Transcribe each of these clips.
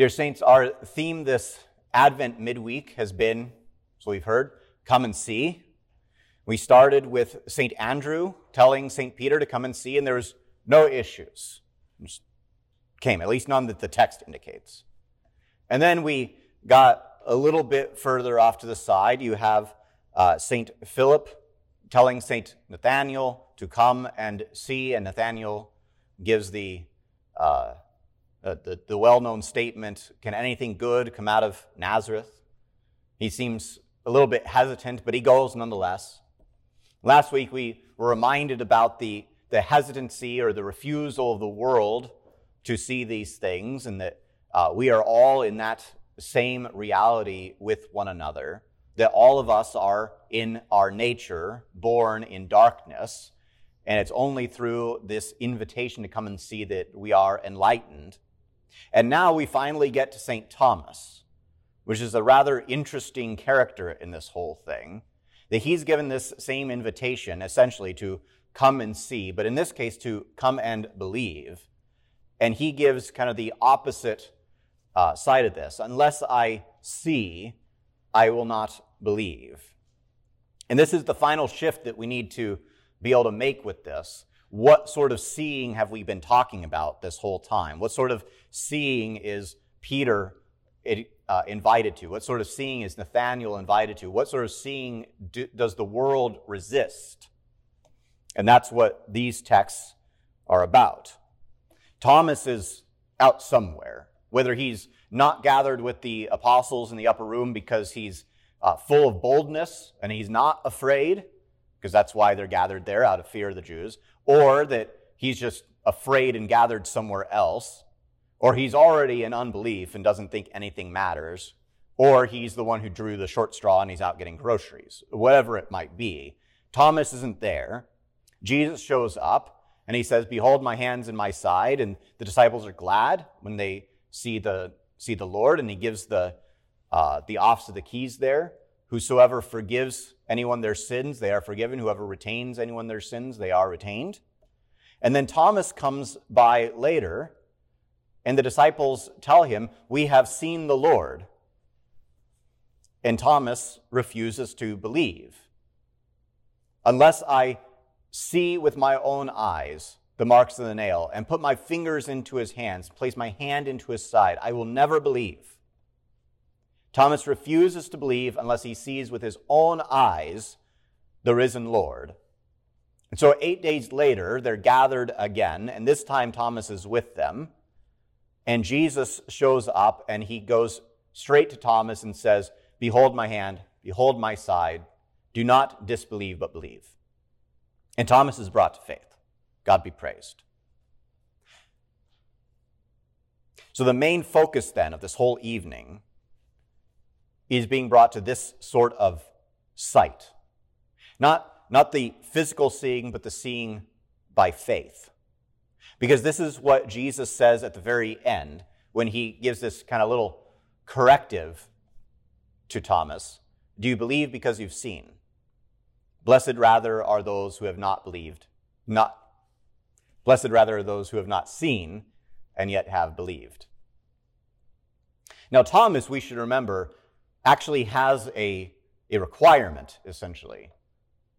Dear Saints, our theme this Advent midweek has been, so we've heard, come and see. We started with St. Andrew telling St. Peter to come and see, and there was no issues. Just came, at least none that the text indicates. And then we got a little bit further off to the side. You have uh, St. Philip telling St. Nathaniel to come and see, and Nathaniel gives the uh, uh, the, the well known statement, Can anything good come out of Nazareth? He seems a little bit hesitant, but he goes nonetheless. Last week, we were reminded about the, the hesitancy or the refusal of the world to see these things, and that uh, we are all in that same reality with one another, that all of us are in our nature born in darkness, and it's only through this invitation to come and see that we are enlightened. And now we finally get to St. Thomas, which is a rather interesting character in this whole thing. That he's given this same invitation, essentially, to come and see, but in this case, to come and believe. And he gives kind of the opposite uh, side of this. Unless I see, I will not believe. And this is the final shift that we need to be able to make with this what sort of seeing have we been talking about this whole time? What sort of seeing is Peter uh, invited to? What sort of seeing is Nathaniel invited to? What sort of seeing do, does the world resist? And that's what these texts are about. Thomas is out somewhere, whether he's not gathered with the apostles in the upper room because he's uh, full of boldness and he's not afraid, because that's why they're gathered there out of fear of the Jews, or that he's just afraid and gathered somewhere else, or he's already in unbelief and doesn't think anything matters, or he's the one who drew the short straw and he's out getting groceries, whatever it might be. Thomas isn't there. Jesus shows up and he says, Behold my hands and my side. And the disciples are glad when they see the, see the Lord, and he gives the, uh, the office of the keys there. Whosoever forgives anyone their sins, they are forgiven. Whoever retains anyone their sins, they are retained. And then Thomas comes by later, and the disciples tell him, We have seen the Lord. And Thomas refuses to believe. Unless I see with my own eyes the marks of the nail and put my fingers into his hands, place my hand into his side, I will never believe. Thomas refuses to believe unless he sees with his own eyes the risen Lord. And so, eight days later, they're gathered again, and this time Thomas is with them. And Jesus shows up and he goes straight to Thomas and says, Behold my hand, behold my side. Do not disbelieve, but believe. And Thomas is brought to faith. God be praised. So, the main focus then of this whole evening is being brought to this sort of sight. Not, not the physical seeing, but the seeing by faith. Because this is what Jesus says at the very end when he gives this kind of little corrective to Thomas. Do you believe because you've seen? Blessed rather are those who have not believed, not blessed rather are those who have not seen and yet have believed. Now, Thomas, we should remember, actually has a, a requirement, essentially,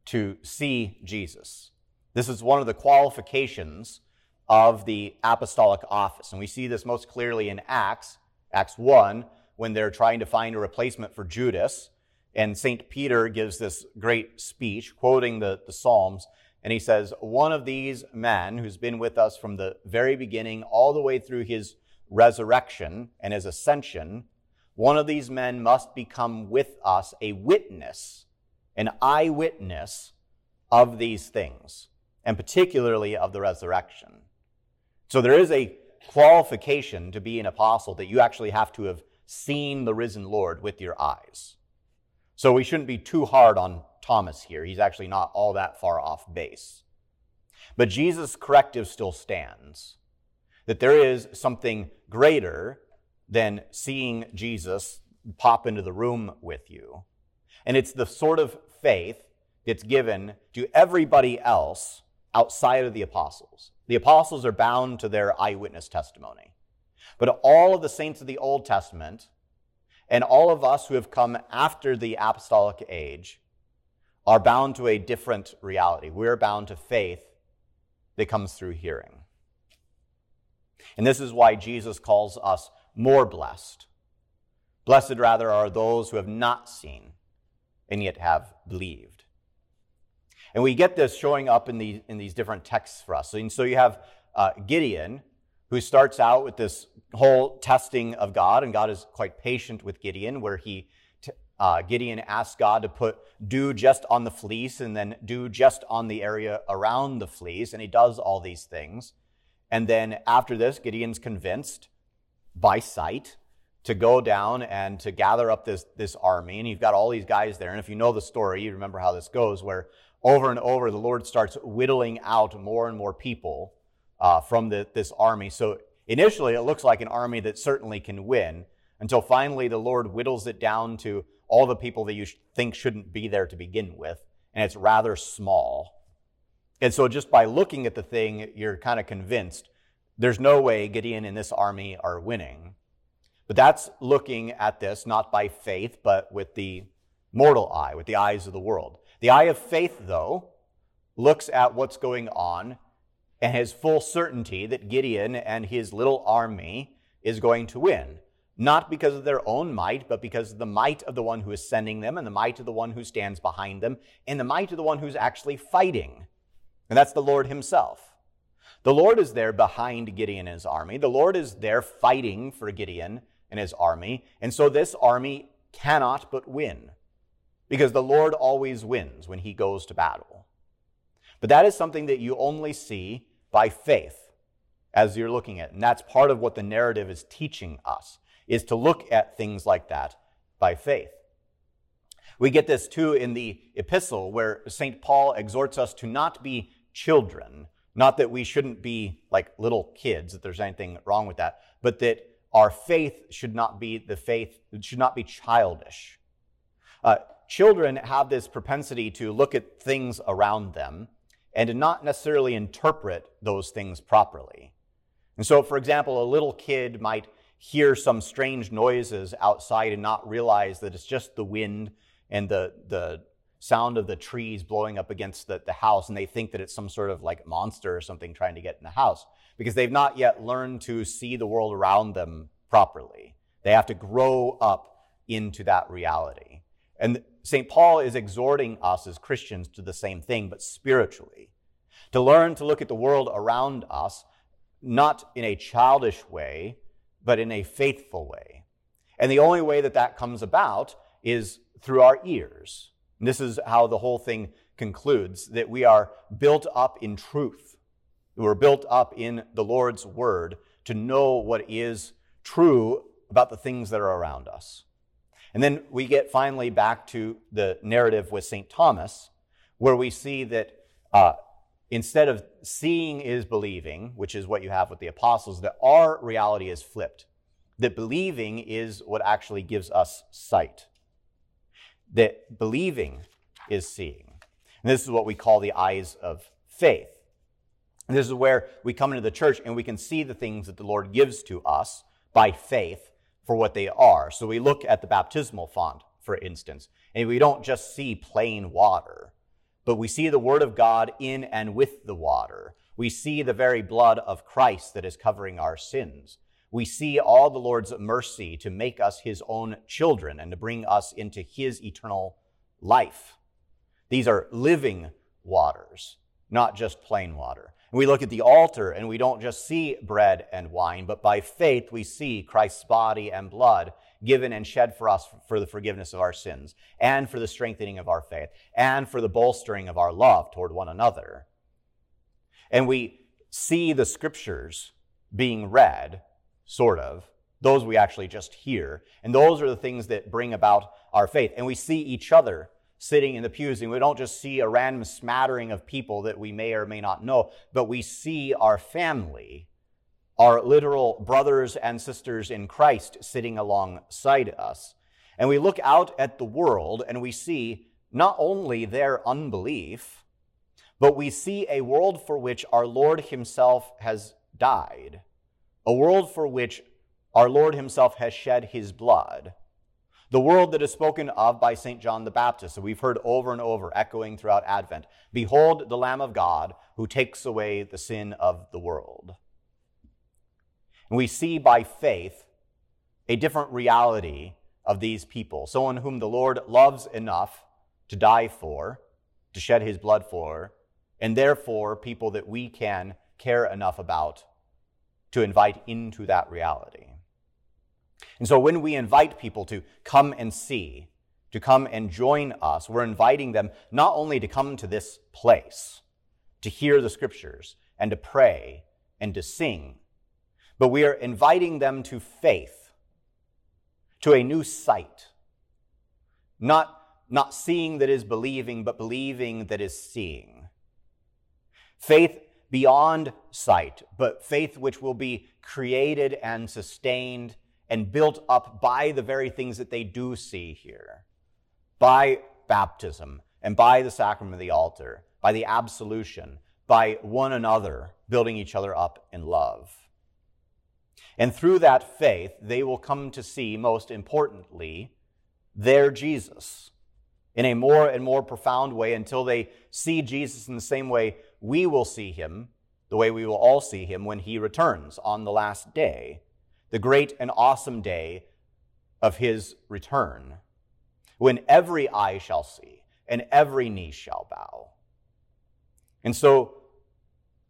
to see Jesus. This is one of the qualifications of the apostolic office. And we see this most clearly in Acts, Acts 1, when they're trying to find a replacement for Judas. And St. Peter gives this great speech, quoting the, the Psalms. And he says, One of these men who's been with us from the very beginning, all the way through his resurrection and his ascension, one of these men must become with us a witness, an eyewitness of these things. and particularly of the resurrection. So there is a qualification to be an apostle that you actually have to have seen the risen Lord with your eyes. So we shouldn't be too hard on Thomas here. He's actually not all that far off base. But Jesus' corrective still stands that there is something greater than seeing Jesus pop into the room with you. And it's the sort of faith that's given to everybody else outside of the apostles. The apostles are bound to their eyewitness testimony. But all of the saints of the Old Testament and all of us who have come after the apostolic age are bound to a different reality. We're bound to faith that comes through hearing. And this is why Jesus calls us more blessed. Blessed, rather, are those who have not seen and yet have believed. And we get this showing up in, the, in these different texts for us. And so you have uh, Gideon, who starts out with this whole testing of God, and God is quite patient with Gideon, where he uh, Gideon asks God to put dew just on the fleece and then dew just on the area around the fleece, and he does all these things. And then after this, Gideon's convinced by sight to go down and to gather up this, this army. And you've got all these guys there. And if you know the story, you remember how this goes, where over and over the Lord starts whittling out more and more people uh, from the, this army. So initially, it looks like an army that certainly can win until finally the Lord whittles it down to all the people that you think shouldn't be there to begin with, and it's rather small. And so, just by looking at the thing, you're kind of convinced there's no way Gideon and this army are winning. But that's looking at this not by faith, but with the mortal eye, with the eyes of the world. The eye of faith, though, looks at what's going on and has full certainty that Gideon and his little army is going to win not because of their own might, but because of the might of the one who is sending them, and the might of the one who stands behind them, and the might of the one who's actually fighting. And that's the Lord Himself. The Lord is there behind Gideon and his army. The Lord is there fighting for Gideon and his army. And so this army cannot but win because the Lord always wins when he goes to battle. But that is something that you only see by faith as you're looking at. And that's part of what the narrative is teaching us is to look at things like that by faith. We get this too in the epistle where St. Paul exhorts us to not be children. Not that we shouldn't be like little kids, that there's anything wrong with that, but that our faith should not be the faith, should not be childish. Uh, children have this propensity to look at things around them and to not necessarily interpret those things properly. And so, for example, a little kid might hear some strange noises outside and not realize that it's just the wind and the, the sound of the trees blowing up against the, the house, and they think that it's some sort of like monster or something trying to get in the house because they've not yet learned to see the world around them properly. They have to grow up into that reality. And St. Paul is exhorting us as Christians to the same thing, but spiritually. To learn to look at the world around us, not in a childish way, but in a faithful way. And the only way that that comes about is through our ears. And this is how the whole thing concludes that we are built up in truth. We're built up in the Lord's word to know what is true about the things that are around us. And then we get finally back to the narrative with St. Thomas, where we see that uh, instead of seeing is believing, which is what you have with the apostles, that our reality is flipped. That believing is what actually gives us sight. That believing is seeing. And this is what we call the eyes of faith. And this is where we come into the church and we can see the things that the Lord gives to us by faith for what they are. So we look at the baptismal font, for instance, and we don't just see plain water but we see the Word of God in and with the water. We see the very blood of Christ that is covering our sins. We see all the Lord's mercy to make us His own children and to bring us into His eternal life. These are living waters, not just plain water. And we look at the altar and we don't just see bread and wine, but by faith we see Christ's body and blood given and shed for us for the forgiveness of our sins, and for the strengthening of our faith, and for the bolstering of our love toward one another. And we see the scriptures being read, sort of. Those we actually just hear. And those are the things that bring about our faith. And we see each other sitting in the pews, and we don't just see a random smattering of people that we may or may not know, but we see our family, our literal brothers and sisters in Christ sitting alongside us. And we look out at the world and we see not only their unbelief, but we see a world for which our Lord Himself has died, a world for which our Lord Himself has shed His blood, the world that is spoken of by St. John the Baptist, that we've heard over and over, echoing throughout Advent Behold the Lamb of God who takes away the sin of the world. And we see by faith a different reality of these people, someone whom the Lord loves enough to die for, to shed his blood for, and therefore people that we can care enough about to invite into that reality. And so when we invite people to come and see, to come and join us, we're inviting them not only to come to this place, to hear the scriptures, and to pray, and to sing, but we are inviting them to faith, to a new sight, not not seeing that is believing, but believing that is seeing. Faith beyond sight, but faith which will be created and sustained and built up by the very things that they do see here by baptism and by the sacrament of the altar, by the absolution, by one another, building each other up in love. And through that faith, they will come to see, most importantly, their Jesus in a more and more profound way until they see Jesus in the same way we will see him, the way we will all see him when he returns on the last day, the great and awesome day of his return, when every eye shall see and every knee shall bow. And so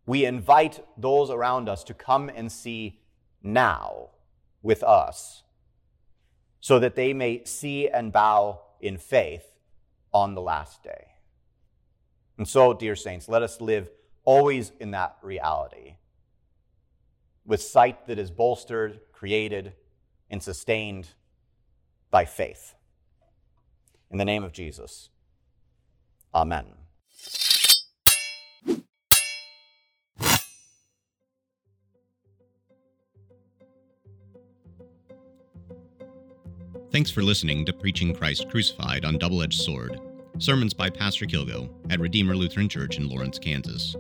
we invite those around us to come and see now with us so that they may see and bow in faith on the last day. And so, dear saints, let us live always in that reality with sight that is bolstered, created, and sustained by faith. In the name of Jesus, amen. Thanks for listening to Preaching Christ Crucified on Double Edged Sword, sermons by Pastor Kilgo at Redeemer Lutheran Church in Lawrence, Kansas.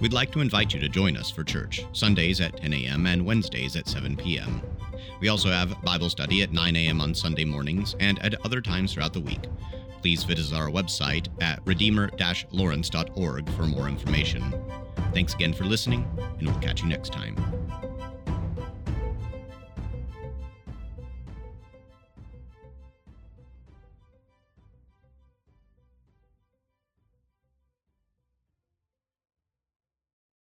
We'd like to invite you to join us for church, Sundays at 10 a.m. and Wednesdays at 7 p.m. We also have Bible study at 9 a.m. on Sunday mornings and at other times throughout the week. Please visit our website at redeemer lawrence.org for more information. Thanks again for listening, and we'll catch you next time.